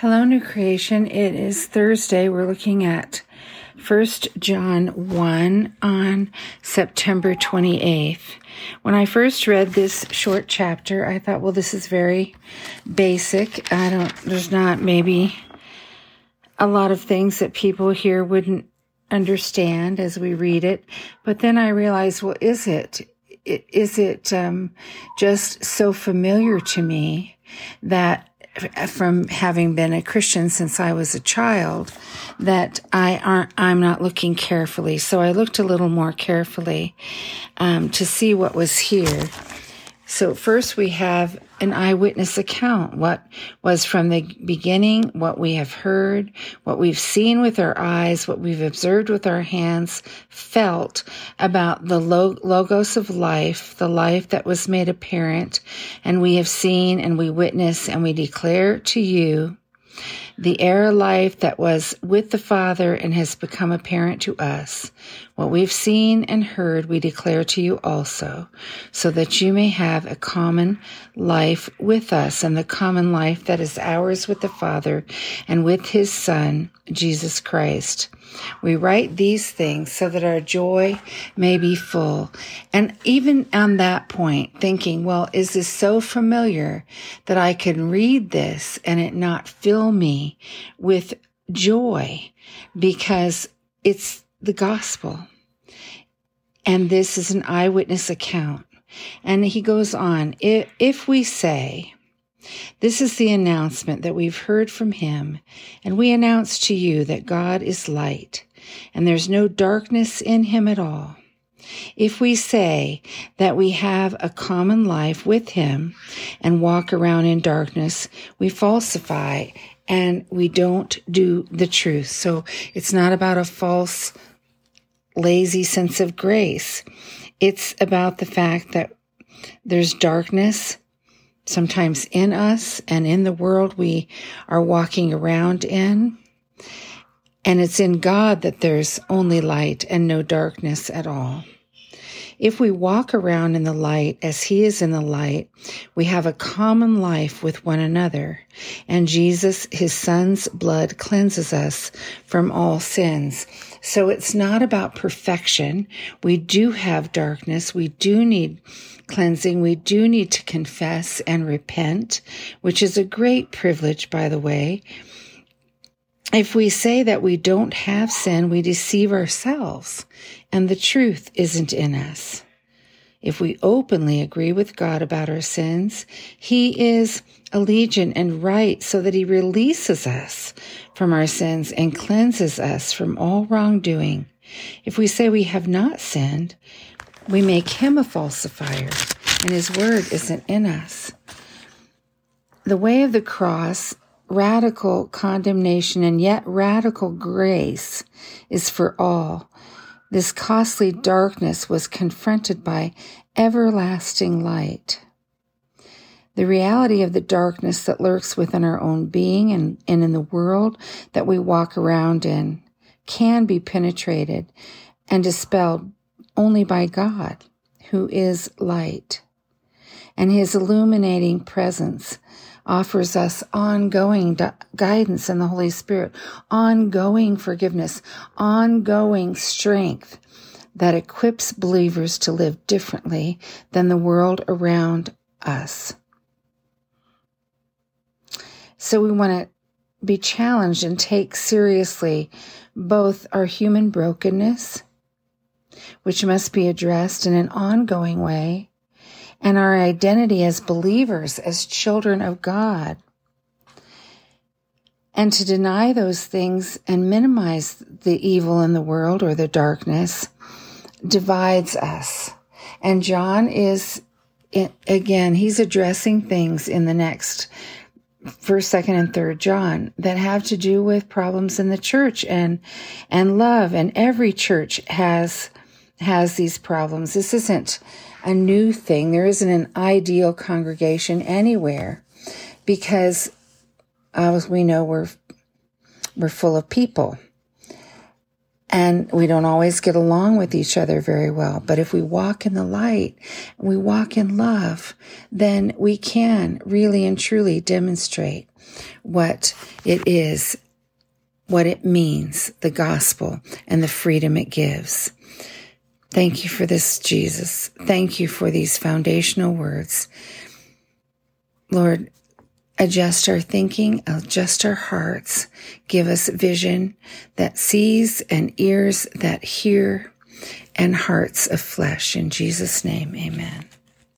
Hello, New Creation. It is Thursday. We're looking at 1 John 1 on September 28th. When I first read this short chapter, I thought, well, this is very basic. I don't, there's not maybe a lot of things that people here wouldn't understand as we read it. But then I realized, well, is it? Is it um, just so familiar to me that from having been a Christian since I was a child that I aren't, I'm not looking carefully. So I looked a little more carefully um, to see what was here. So first we have an eyewitness account. What was from the beginning, what we have heard, what we've seen with our eyes, what we've observed with our hands, felt about the logos of life, the life that was made apparent, and we have seen and we witness and we declare to you the era life that was with the Father and has become apparent to us. What we've seen and heard, we declare to you also, so that you may have a common life with us and the common life that is ours with the Father and with His Son, Jesus Christ. We write these things so that our joy may be full. And even on that point, thinking, well, is this so familiar that I can read this and it not fill with joy because it's the gospel. And this is an eyewitness account. And he goes on, if, if we say, this is the announcement that we've heard from him, and we announce to you that God is light, and there's no darkness in him at all. If we say that we have a common life with him and walk around in darkness, we falsify and we don't do the truth. So it's not about a false, lazy sense of grace. It's about the fact that there's darkness sometimes in us and in the world we are walking around in. And it's in God that there's only light and no darkness at all. If we walk around in the light as he is in the light, we have a common life with one another. And Jesus, his son's blood cleanses us from all sins. So it's not about perfection. We do have darkness. We do need cleansing. We do need to confess and repent, which is a great privilege, by the way. If we say that we don't have sin, we deceive ourselves and the truth isn't in us. If we openly agree with God about our sins, He is allegiant and right so that He releases us from our sins and cleanses us from all wrongdoing. If we say we have not sinned, we make Him a falsifier and His word isn't in us. The way of the cross radical condemnation and yet radical grace is for all. This costly darkness was confronted by everlasting light. The reality of the darkness that lurks within our own being and, and in the world that we walk around in can be penetrated and dispelled only by God, who is light. And his illuminating presence offers us ongoing guidance in the Holy Spirit, ongoing forgiveness, ongoing strength that equips believers to live differently than the world around us. So we want to be challenged and take seriously both our human brokenness, which must be addressed in an ongoing way, and our identity as believers, as children of God. And to deny those things and minimize the evil in the world or the darkness divides us. And John is, again, he's addressing things in the next first, second, and third John that have to do with problems in the church and, and love. And every church has, has these problems. This isn't a new thing. There isn't an ideal congregation anywhere because as we know, we're, we're full of people. And we don't always get along with each other very well. But if we walk in the light, we walk in love, then we can really and truly demonstrate what it is, what it means, the gospel and the freedom it gives. Thank you for this, Jesus. Thank you for these foundational words. Lord, adjust our thinking, adjust our hearts, give us vision that sees and ears that hear and hearts of flesh. In Jesus' name, amen.